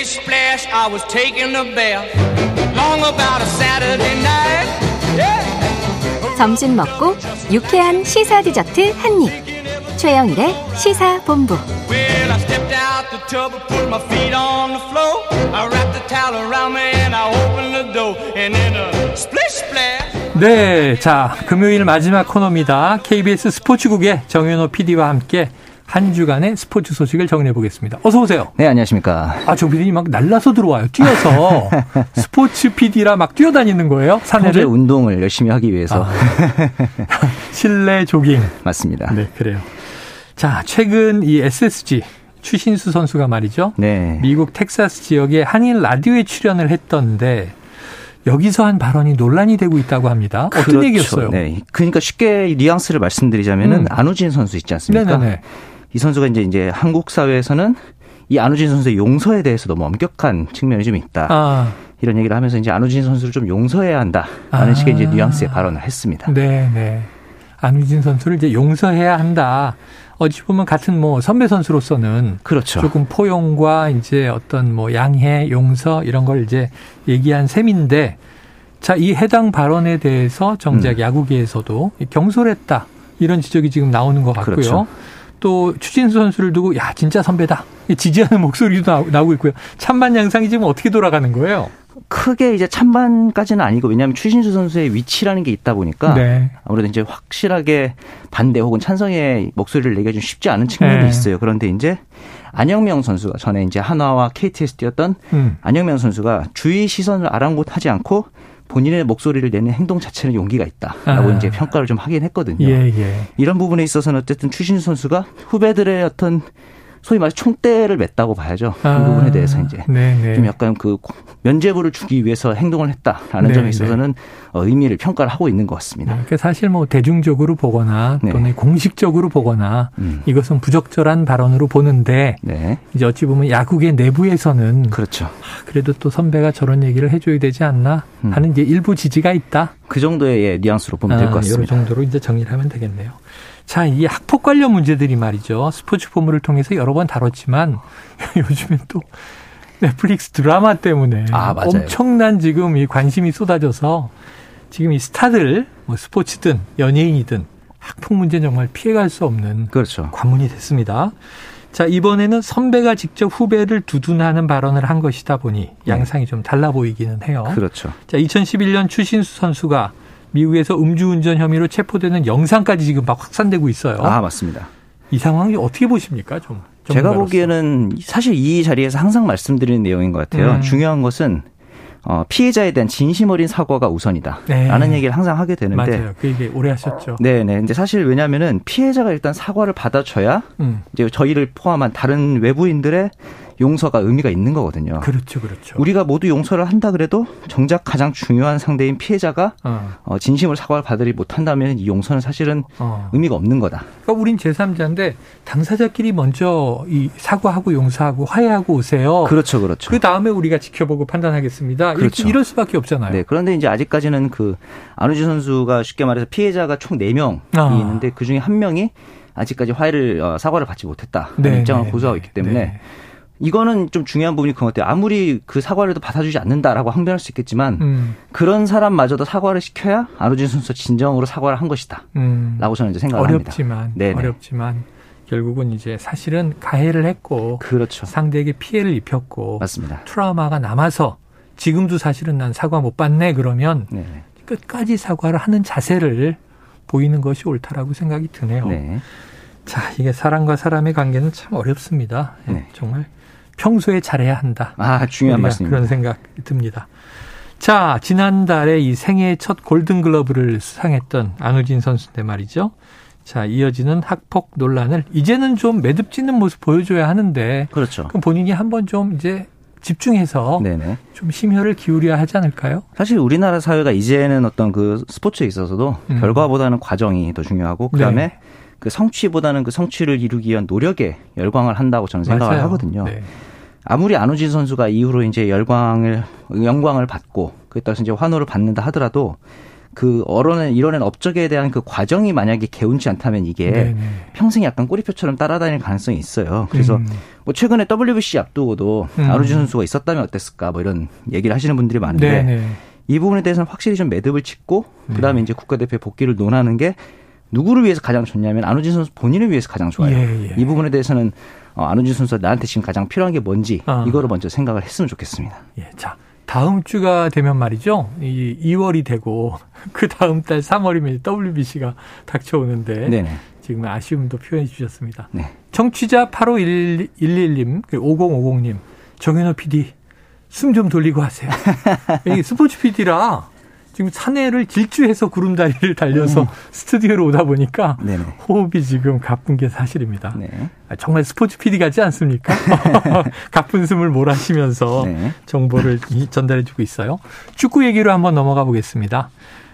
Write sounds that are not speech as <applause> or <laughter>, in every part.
Splish splash, I was taking a bath. Long about a Saturday night. Yeah. 점심 먹고 유쾌한 시사 디저트 한 입. 최영일의 시사 본부. Well, I stepped out the tub and put my feet on the floor. I wrapped the towel around me and I opened the door. And then a splish splash. 네, 자 금요일 마지막 코너입니다. KBS 스포츠국의 정현호 PD와 함께 한 주간의 스포츠 소식을 정리해 보겠습니다. 어서 오세요. 네, 안녕하십니까. 아, 정 PD님 막 날라서 들어와요. 뛰어서 <laughs> 스포츠 PD라 막 뛰어다니는 거예요. 사내를 운동을 열심히 하기 위해서. 아. <laughs> 실내 조깅. 맞습니다. 네, 그래요. 자, 최근 이 SSG 추신수 선수가 말이죠. 네. 미국 텍사스 지역의 한인 라디오에 출연을 했던데 여기서 한 발언이 논란이 되고 있다고 합니다. 어떤 그렇죠. 얘기였어요? 네. 그러니까 쉽게 뉘앙스를 말씀드리자면은 음. 안우진 선수 있지 않습니까? 네네네. 이 선수가 이제 이제 한국 사회에서는 이 안우진 선수의 용서에 대해서 너무 엄격한 측면이 좀 있다. 아, 이런 얘기를 하면서 이제 안우진 선수를 좀 용서해야 한다라는 아. 식의 이제 뉘앙스의 발언을 했습니다. 네, 네. 안우진 선수를 이제 용서해야 한다. 어찌 보면 같은 뭐 선배 선수로서는 그렇죠. 조금 포용과 이제 어떤 뭐 양해, 용서 이런 걸 이제 얘기한 셈인데 자, 이 해당 발언에 대해서 정작 음. 야구계에서도 경솔했다. 이런 지적이 지금 나오는 것 같고요. 그렇죠. 또 추진수 선수를 두고 야, 진짜 선배다. 지지하는 목소리도 나오- 나오고 있고요. 찬반 양상이 지금 어떻게 돌아가는 거예요? 크게 이제 찬반까지는 아니고 왜냐하면 추신수 선수의 위치라는 게 있다 보니까 네. 아무래도 이제 확실하게 반대 혹은 찬성의 목소리를 내기가 좀 쉽지 않은 측면이 네. 있어요. 그런데 이제 안영명 선수가 전에 이제 한화와 KT에서 뛰었던 음. 안영명 선수가 주위 시선을 아랑곳하지 않고 본인의 목소리를 내는 행동 자체는 용기가 있다라고 아. 이제 평가를 좀 하긴 했거든요. 예, 예. 이런 부분에 있어서는 어쨌든 추신수 선수가 후배들의 어떤 소위 말해 총대를 맸다고 봐야죠. 이 아. 부분에 대해서 이제 네, 네. 좀 약간 그 면죄부를 주기 위해서 행동을 했다라는 네, 점에 있어서는 어, 의미를 평가를 하고 있는 것 같습니다. 그러니까 사실 뭐 대중적으로 보거나 네. 또는 공식적으로 보거나 음. 이것은 부적절한 발언으로 보는데 네, 이제 어찌 보면 야구계 내부에서는 그렇죠. 아, 그래도 또 선배가 저런 얘기를 해줘야 되지 않나 음. 하는 이제 일부 지지가 있다. 그 정도의 예, 뉘앙스로 보면 될것 아, 이런 같습니다. 정도로 이제 정리를 하면 되겠네요. 자, 이 학폭 관련 문제들이 말이죠. 스포츠 포문을 통해서 여러 번 다뤘지만 <laughs> 요즘엔 또 넷플릭스 드라마 때문에 아. 엄청난 지금 이 관심이 쏟아져서 지금 이 스타들 뭐 스포츠든 연예인이든 학폭 문제는 정말 피해갈 수 없는 그렇죠. 관문이 됐습니다. 자, 이번에는 선배가 직접 후배를 두둔하는 발언을 한 것이다 보니 양상이 좀 달라 보이기는 해요. 네. 그렇죠. 자, 2011년 추신수 선수가 미국에서 음주운전 혐의로 체포되는 영상까지 지금 막 확산되고 있어요. 아, 맞습니다. 이 상황이 어떻게 보십니까? 좀 제가. 보기에는 사실 이 자리에서 항상 말씀드리는 내용인 것 같아요. 음. 중요한 것은 어, 피해자에 대한 진심 어린 사과가 우선이다. 네. 라는 얘기를 항상 하게 되는데. 맞아요. 그 얘기 오래 하셨죠. 네네. 근데 사실 왜냐면은 피해자가 일단 사과를 받아줘야 음. 이제 저희를 포함한 다른 외부인들의 용서가 의미가 있는 거거든요. 그렇죠, 그렇죠. 우리가 모두 용서를 한다 그래도 정작 가장 중요한 상대인 피해자가 어, 어, 진심으로 사과를 받으리 못한다면 이 용서는 사실은 어. 의미가 없는 거다. 그러니까 우린 제3자인데 당사자끼리 먼저 이 사과하고 용서하고 화해하고 오세요. 그렇죠, 그렇죠. 그 다음에 우리가 지켜보고 판단하겠습니다. 그렇죠. 이럴 수밖에 없잖아요. 네, 그런데 이제 아직까지는 그 안우진 선수가 쉽게 말해서 피해자가 총 4명이 아. 있는데 그 중에 한 명이 아직까지 화해를 어, 사과를 받지 못했다는 네, 입장을 네, 고수하고 네, 있기 때문에 네. 이거는 좀 중요한 부분이 그것 같아요. 아무리 그 사과를 도 받아주지 않는다라고 항변할 수 있겠지만 음, 그런 사람마저도 사과를 시켜야 안우진 선수 진정으로 사과를 한 것이다. 음. 라고 저는 이제 생각을 합니다. 어렵지만 네네. 어렵지만 결국은 이제 사실은 가해를 했고 그렇죠. 상대에게 피해를 입혔고 맞습니다. 트라우마가 남아서 지금도 사실은 난 사과 못 받네 그러면 네. 끝까지 사과를 하는 자세를 보이는 것이 옳다라고 생각이 드네요. 네. 자, 이게 사람과 사람의 관계는 참 어렵습니다. 예, 네. 정말 평소에 잘해야 한다. 아, 중요한 말씀입니다. 그런 생각이 듭니다. 자, 지난달에 이 생애 첫 골든글러브를 수상했던 안우진 선수인데 말이죠. 자, 이어지는 학폭 논란을 이제는 좀 매듭짓는 모습 보여줘야 하는데 그렇죠. 그럼 본인이 한번 좀 이제 집중해서 네네. 좀 심혈을 기울여야 하지 않을까요? 사실 우리나라 사회가 이제는 어떤 그 스포츠에 있어서도 음. 결과보다는 과정이 더 중요하고 그다음에 네. 그 성취보다는 그 성취를 이루기 위한 노력에 열광을 한다고 저는 생각을 맞아요. 하거든요. 네. 아무리 안우진 선수가 이후로 이제 열광을 영광을 받고 그에 따라서 이제 환호를 받는다 하더라도 그 언론에 이뤄낸 업적에 대한 그 과정이 만약에 개운치 않다면 이게 네네. 평생 약간 꼬리표처럼 따라다닐 가능성이 있어요. 그래서 음. 뭐 최근에 WBC 앞두고도 음. 아루지 선수가 있었다면 어땠을까 뭐 이런 얘기를 하시는 분들이 많은데 네네. 이 부분에 대해서는 확실히 좀 매듭을 짓고 네. 그다음에 이제 국가대표 복귀를 논하는 게 누구를 위해서 가장 좋냐면 안우진 선수 본인을 위해서 가장 좋아요. 예, 예. 이 부분에 대해서는 어, 안우진 선수가 나한테 지금 가장 필요한 게 뭔지 아. 이거를 먼저 생각을 했으면 좋겠습니다. 예, 자, 다음 주가 되면 말이죠. 이 2월이 되고 <laughs> 그 다음 달 3월이면 WBC가 닥쳐오는데 네네. 지금 아쉬움도 표현해 주셨습니다. 네. 청취자 8511님, 5050님, 정현호 PD, 숨 좀 돌리고 하세요. <laughs> 이 스포츠 PD라 지금 산해를 질주해서 구름다리를 달려서 스튜디오로 오다 보니까 음. 네네. 호흡이 지금 가쁜 게 사실입니다. 네. 아, 정말 스포츠 PD 같지 않습니까? <laughs> 가쁜 숨을 몰아쉬면서 네. 정보를 이- 전달해주고 있어요. 축구 얘기로 한번 넘어가 보겠습니다.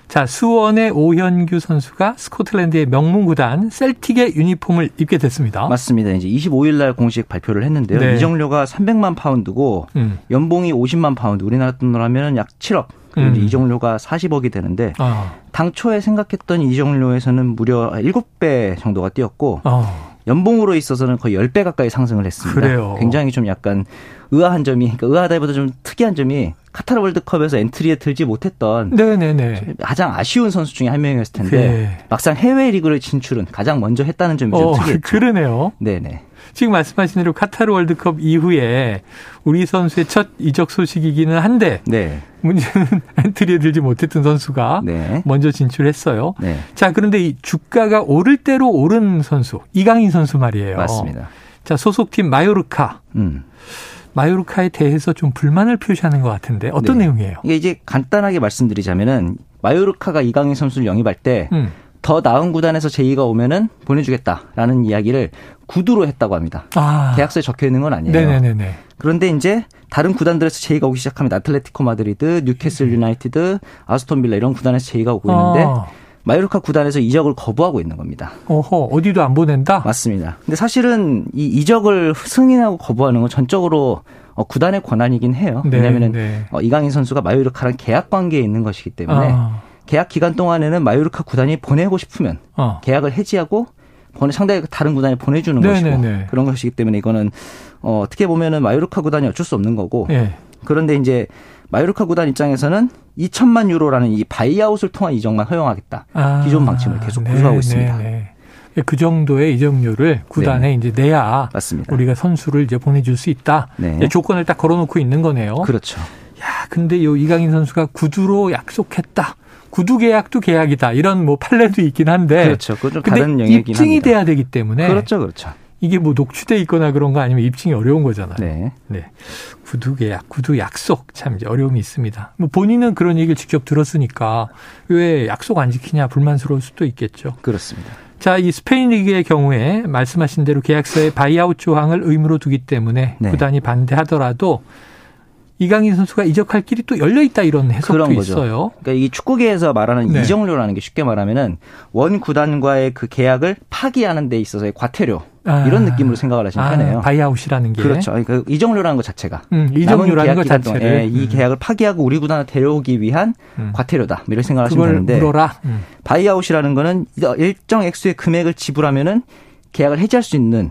자, 수원의 오현규 선수가 스코틀랜드의 명문 구단 셀틱의 유니폼을 입게 됐습니다. 맞습니다. 이제 25일 날 공식 발표를 했는데요. 네. 이적료가 300만 파운드고 음. 연봉이 50만 파운드, 우리나라 돈으로 하면 약 7억. 그리고 음. 이적료가 40억이 되는데 아, 당초에 생각했던 이적료에서는 무려 7배 정도가 뛰었고 어, 연봉으로 있어서는 거의 10배 가까이 상승을 했습니다. 그래요. 굉장히 좀 약간 의아한 점이 그러니까 의아하다기보다 좀 특이한 점이 카타르 월드컵에서 엔트리에 들지 못했던 네네네. 가장 아쉬운 선수 중에 한 명이었을 텐데 네. 막상 해외 리그를 진출은 가장 먼저 했다는 점이 좀 어, 특이했죠. <laughs> 그러네요. 네네. 지금 말씀하신 대로 카타르 월드컵 이후에 우리 선수의 첫 이적 소식이기는 한데 네. 문제는 <laughs> 엔트리에 들지 못했던 선수가 네. 먼저 진출했어요. 네. 자, 그런데 이 주가가 오를 대로 오른 선수, 이강인 선수 말이에요. 맞습니다. 자, 소속팀 마요르카. 음. 마요르카에 대해서 좀 불만을 표시하는 것 같은데 어떤 네. 내용이에요? 이게 이제 간단하게 말씀드리자면은 마요르카가 이강인 선수를 영입할 때 더 음. 나은 구단에서 제의가 오면은 보내주겠다라는 이야기를 구두로 했다고 합니다. 아. 계약서에 적혀 있는 건 아니에요. 네네네네. 그런데 이제 다른 구단들에서 제의가 오기 시작하면 아틀레티코 마드리드, 뉴캐슬 유나이티드, 아스톤 빌라 이런 구단에서 제의가 오고 있는데 아. 마요르카 구단에서 이적을 거부하고 있는 겁니다. 어허, 어디도 안 보낸다? 맞습니다. 근데 사실은 이 이적을 승인하고 거부하는 건 전적으로 어, 구단의 권한이긴 해요. 네, 왜냐하면 네. 어, 이강인 선수가 마요르카랑 계약 관계에 있는 것이기 때문에 아. 계약 기간 동안에는 마요르카 구단이 보내고 싶으면 어. 계약을 해지하고 보내 상당히 다른 구단에 보내주는 것이고 네네네. 그런 것이기 때문에 이거는 어, 어떻게 보면은 마요르카 구단이 어쩔 수 없는 거고 예. 그런데 이제 마요르카 구단 입장에서는 2천만 유로라는 이 바이아웃을 통한 이적만 허용하겠다. 아. 기존 방침을 계속 네, 고수하고 네, 있습니다. 네. 그 정도의 이적료를 구단에 이제 내야 맞습니다. 우리가 선수를 이제 보내줄 수 있다. 네. 조건을 딱 걸어놓고 있는 거네요. 그렇죠. 야, 근데 요 이강인 선수가 구두로 약속했다. 구두 계약도 계약이다. 이런 뭐 판례도 있긴 한데. 그렇죠. 그건 좀 근데 다른 영역이긴 입증이 합니다. 돼야 되기 때문에. 그렇죠, 그렇죠. 이게 뭐 녹취돼 있거나 그런 거 아니면 입증이 어려운 거잖아요. 네. 네. 구두 계약, 구두 약속 참 이제 어려움이 있습니다. 뭐 본인은 그런 얘기를 직접 들었으니까 왜 약속 안 지키냐 불만스러울 수도 있겠죠. 그렇습니다. 자, 이 스페인 리그의 경우에 말씀하신 대로 계약서에 바이아웃 조항을 의무로 두기 때문에 네. 구단이 반대하더라도 이강인 선수가 이적할 길이 또 열려 있다 이런 해석도 그런 거죠. 있어요. 그러니까 이 축구계에서 말하는 네. 이적료라는 게 쉽게 말하면은 원 구단과의 그 계약을 파기하는 데 있어서의 과태료 아. 이런 느낌으로 생각을 하시면 아, 편해요. 바이아웃이라는 게. 그렇죠. 그러니까 이적료라는 것 자체가 음, 이적료라는 것 동안, 자체를 예, 이 음. 계약을 파기하고 우리 구단을 데려오기 위한 음. 과태료다. 뭐 이런 생각을 하시면 되는데 물어라. 음. 바이아웃이라는 거는 일정 액수의 금액을 지불하면은 계약을 해지할 수 있는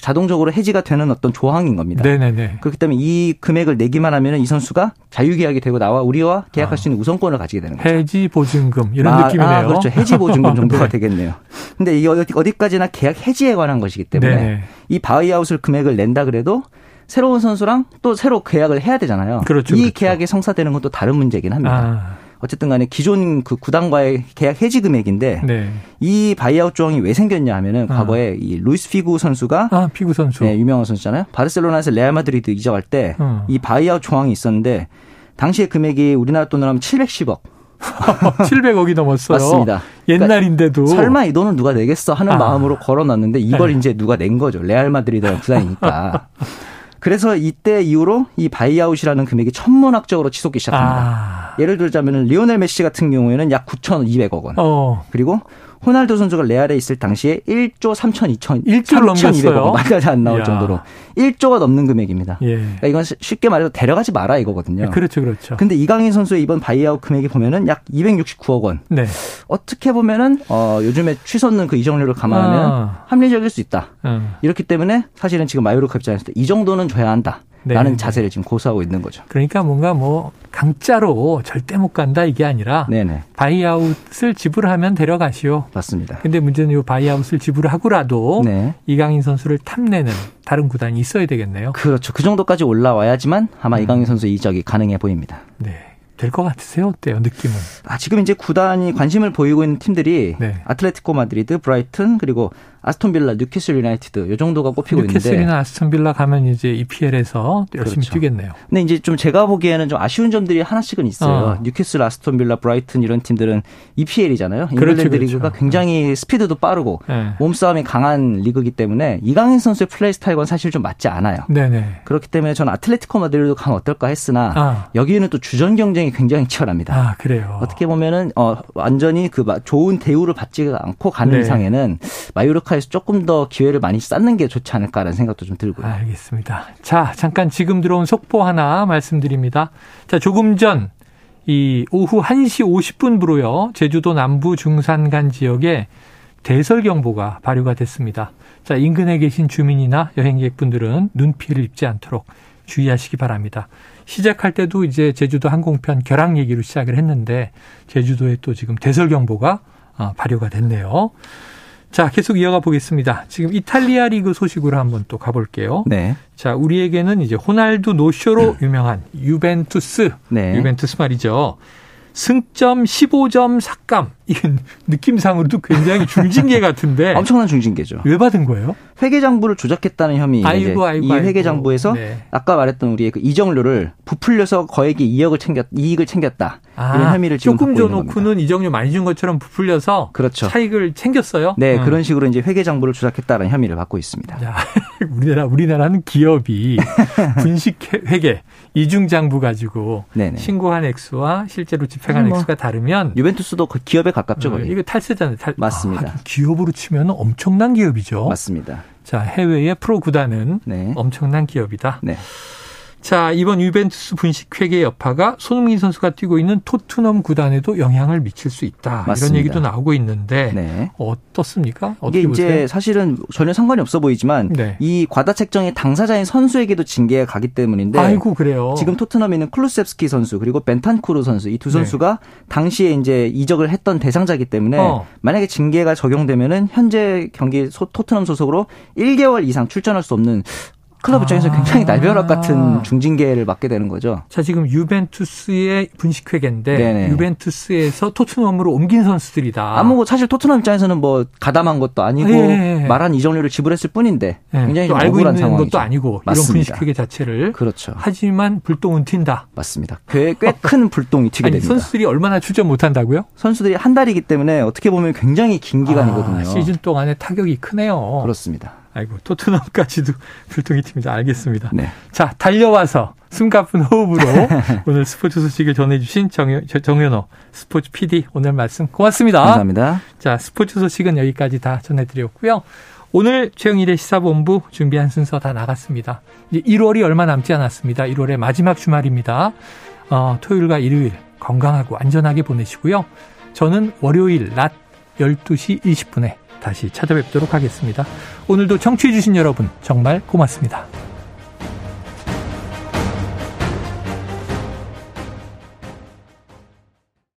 자동적으로 해지가 되는 어떤 조항인 겁니다. 네네네. 그렇기 때문에 이 금액을 내기만 하면은 이 선수가 자유계약이 되고 나와 우리와 계약할 아. 수 있는 우선권을 가지게 되는 거죠. 해지 보증금 이런 아, 느낌이네요. 아, 그렇죠. 해지 보증금 <laughs> 정도가 네. 되겠네요. 근데 이게 어디, 어디까지나 계약 해지에 관한 것이기 때문에 네. 이 바이아웃을 금액을 낸다 그래도 새로운 선수랑 또 새로 계약을 해야 되잖아요. 그렇죠, 이 그렇죠. 계약이 성사되는 건 또 다른 문제긴 합니다. 아, 어쨌든 간에 기존 그 구단과의 계약 해지 금액인데 네. 이 바이아웃 조항이 왜 생겼냐 하면은 아. 과거에 이 루이스 피구 선수가 아, 피구 선수. 네, 유명한 선수잖아요. 바르셀로나에서 레알 마드리드 이적 할 때이 어. 바이아웃 조항이 있었는데 당시의 금액이 우리나라 돈으로 하면 710억. 700억이 <laughs> 넘었어요. 맞습니다. 옛날인데도. 설마 이 돈을 누가 내겠어 하는 아. 마음으로 걸어놨는데 이걸 네. 이제 누가 낸 거죠. 레알 마드리드라는 구단이니까. <laughs> 그래서 이때 이후로 이 바이아웃이라는 금액이 천문학적으로 치솟기 시작합니다. 아. 예를 들자면 리오넬 메시 같은 경우에는 약 9,200억 원. 어. 그리고 호날두 선수가 레알에 있을 당시에 1조 3천 2천 1조를 넘겼어요. 말이 안 나올 이야. 정도로 1조가 넘는 금액입니다. 예. 그러니까 이건 쉽게 말해서 데려가지 마라 이거거든요. 그렇죠, 그렇죠. 근데 이강인 선수의 이번 바이아웃 금액이 보면은 약 269억 원. 네. 어떻게 보면은 어 요즘에 치솟는 그 이적료를 감안하면 아. 합리적일 수 있다. 음. 이렇기 때문에 사실은 지금 마요르카 입장에서 이 정도는 줘야 한다. 네, 라는 네. 자세를 지금 고수하고 있는 거죠. 그러니까 뭔가 뭐 강짜로 절대 못 간다 이게 아니라 네네. 바이아웃을 지불하면 데려가시오. 맞습니다. 근데 문제는 이 바이아웃을 지불하고라도 네. 이강인 선수를 탐내는 다른 구단이 있어야 되겠네요. 그렇죠. 그 정도까지 올라와야지만 음. 아마 이강인 선수의 이적이 가능해 보입니다. 네. 될것 같으세요? 어때요? 느낌은? 아, 지금 이제 구단이 관심을 보이고 있는 팀들이 네. 아틀레티코 마드리드, 브라이튼 그리고 아스톤 빌라, 뉴캐슬 유나이티드 요 정도가 꼽히고 있는데 뉴캐슬이나 아스톤 빌라 가면 이제 EPL에서 열심히 그렇죠. 뛰겠네요. 근데 이제 좀 제가 보기에는 좀 아쉬운 점들이 하나씩은 있어요. 어. 뉴캐슬, 아스톤 빌라, 브라이튼 이런 팀들은 EPL이잖아요. 그렇죠, 잉글랜드 그렇죠. 리그가 굉장히 스피드도 빠르고 네. 몸싸움이 강한 리그이기 때문에 이강인 선수의 플레이 스타일과는 사실 좀 맞지 않아요. 네네. 그렇기 때문에 저는 아틀레티코 마드리드 가면 어떨까 했으나 아. 여기는 또 주전 경쟁이 굉장히 치열합니다. 아, 그래요. 어떻게 보면은 어 완전히 그 마- 좋은 대우를 받지 않고 가는 네. 이상에는 마요르카 에서 조금 더 기회를 많이 쌓는 게 좋지 않을까라는 생각도 좀 들고요. 알겠습니다. 자, 잠깐 지금 들어온 속보 하나 말씀드립니다. 자, 조금 전 이 오후 1시 50분부로요. 제주도 남부 중산간 지역에 대설 경보가 발효가 됐습니다. 자, 인근에 계신 주민이나 여행객분들은 눈피해를 입지 않도록 주의하시기 바랍니다. 시작할 때도 이제 제주도 항공편 결항 얘기로 시작을 했는데 제주도에 또 지금 대설 경보가 아, 발효가 됐네요. 자, 계속 이어가 보겠습니다. 지금 이탈리아 리그 소식으로 한번 또 가볼게요. 네. 자, 우리에게는 이제 호날두 노쇼로 유명한 유벤투스, 네. 유벤투스 말이죠. 승점 15점 삭감. 이건 느낌상으로도 굉장히 중징계 같은데 <laughs> 엄청난 중징계죠. 왜 받은 거예요? 회계장부를 조작했다는 혐의. 아이고, 아이고, 이. 회계장부에서 네. 아까 말했던 우리의 그 이정료를 부풀려서 거액의 2억을 챙겼, 이익을 챙겼다. 이런 혐의를 지금 아, 조금. 줘놓고는 이정료 많이 준 것처럼 부풀려서 그렇죠. 차익을 챙겼어요. 네, 음. 그런 식으로 이제 회계장부를 조작했다는 혐의를 받고 있습니다. 자, <laughs> 우리나라 우리나라는 기업이 <laughs> 분식 회계 이중 장부 가지고 네네. 신고한 액수와 실제로 집행한 뭐, 액수가 다르면 유벤투스도 그 기업에 가깝죠, 어, 거의. 이거 탈세잖아요. 탈, 맞습니다. 아, 기업으로 치면 엄청난 기업이죠. 맞습니다. 자, 해외의 프로 구단은 네. 엄청난 기업이다. 네. 자, 이번 유벤투스 분식 회계 여파가 손흥민 선수가 뛰고 있는 토트넘 구단에도 영향을 미칠 수 있다. 맞습니다. 이런 얘기도 나오고 있는데 네. 어떻습니까? 이게 이제 보세요? 사실은 전혀 상관이 없어 보이지만 네. 이 과다 책정의 당사자인 선수에게도 징계가 가기 때문인데 아이고 그래요. 지금 토트넘에 있는 클루셉스키 선수 그리고 벤탄쿠르 선수 이두 네. 선수가 당시에 이제 이적을 했던 대상자이기 때문에 어. 만약에 징계가 적용되면은 현재 경기 소- 토트넘 소속으로 1개월 이상 출전할 수 없는 클럽 입장에서 아. 굉장히 날벼락 같은 중징계를 맞게 되는 거죠. 자, 지금 유벤투스의 분식 회계인데 네네. 유벤투스에서 토트넘으로 옮긴 선수들이다. 아무 사실 토트넘 입장에서는 뭐 가담한 것도 아니고 예. 말한 이정료를 지불했을 뿐인데 네, 굉장히 알고 있는 상황이죠. 것도 아니고 이런 맞습니다. 분식 회계 자체를 그렇죠. 하지만 불똥은 튄다. 맞습니다. 꽤큰 불똥이 튀게 아니, 됩니다. 선수들이 얼마나 출전 못 한다고요? 선수들이 한 달이기 때문에 어떻게 보면 굉장히 긴 기간이거든요. 아, 시즌 동안에 타격이 크네요. 그렇습니다. 아이고 토트넘까지도 <laughs> 불똥이 튑니다. 알겠습니다. 네. 자 달려와서 숨가쁜 호흡으로 <laughs> 오늘 스포츠 소식을 전해주신 정현, 정현호 스포츠 PD 오늘 말씀 고맙습니다. 감사합니다. 자 스포츠 소식은 여기까지 다 전해드렸고요. 오늘 최영일의 시사본부 준비한 순서 다 나갔습니다. 이제 1월이 얼마 남지 않았습니다. 1월의 마지막 주말입니다. 어, 토요일과 일요일 건강하고 안전하게 보내시고요. 저는 월요일 낮 12시 20분에 다시 찾아뵙도록 하겠습니다. 오늘도 청취해주신 여러분 정말 고맙습니다.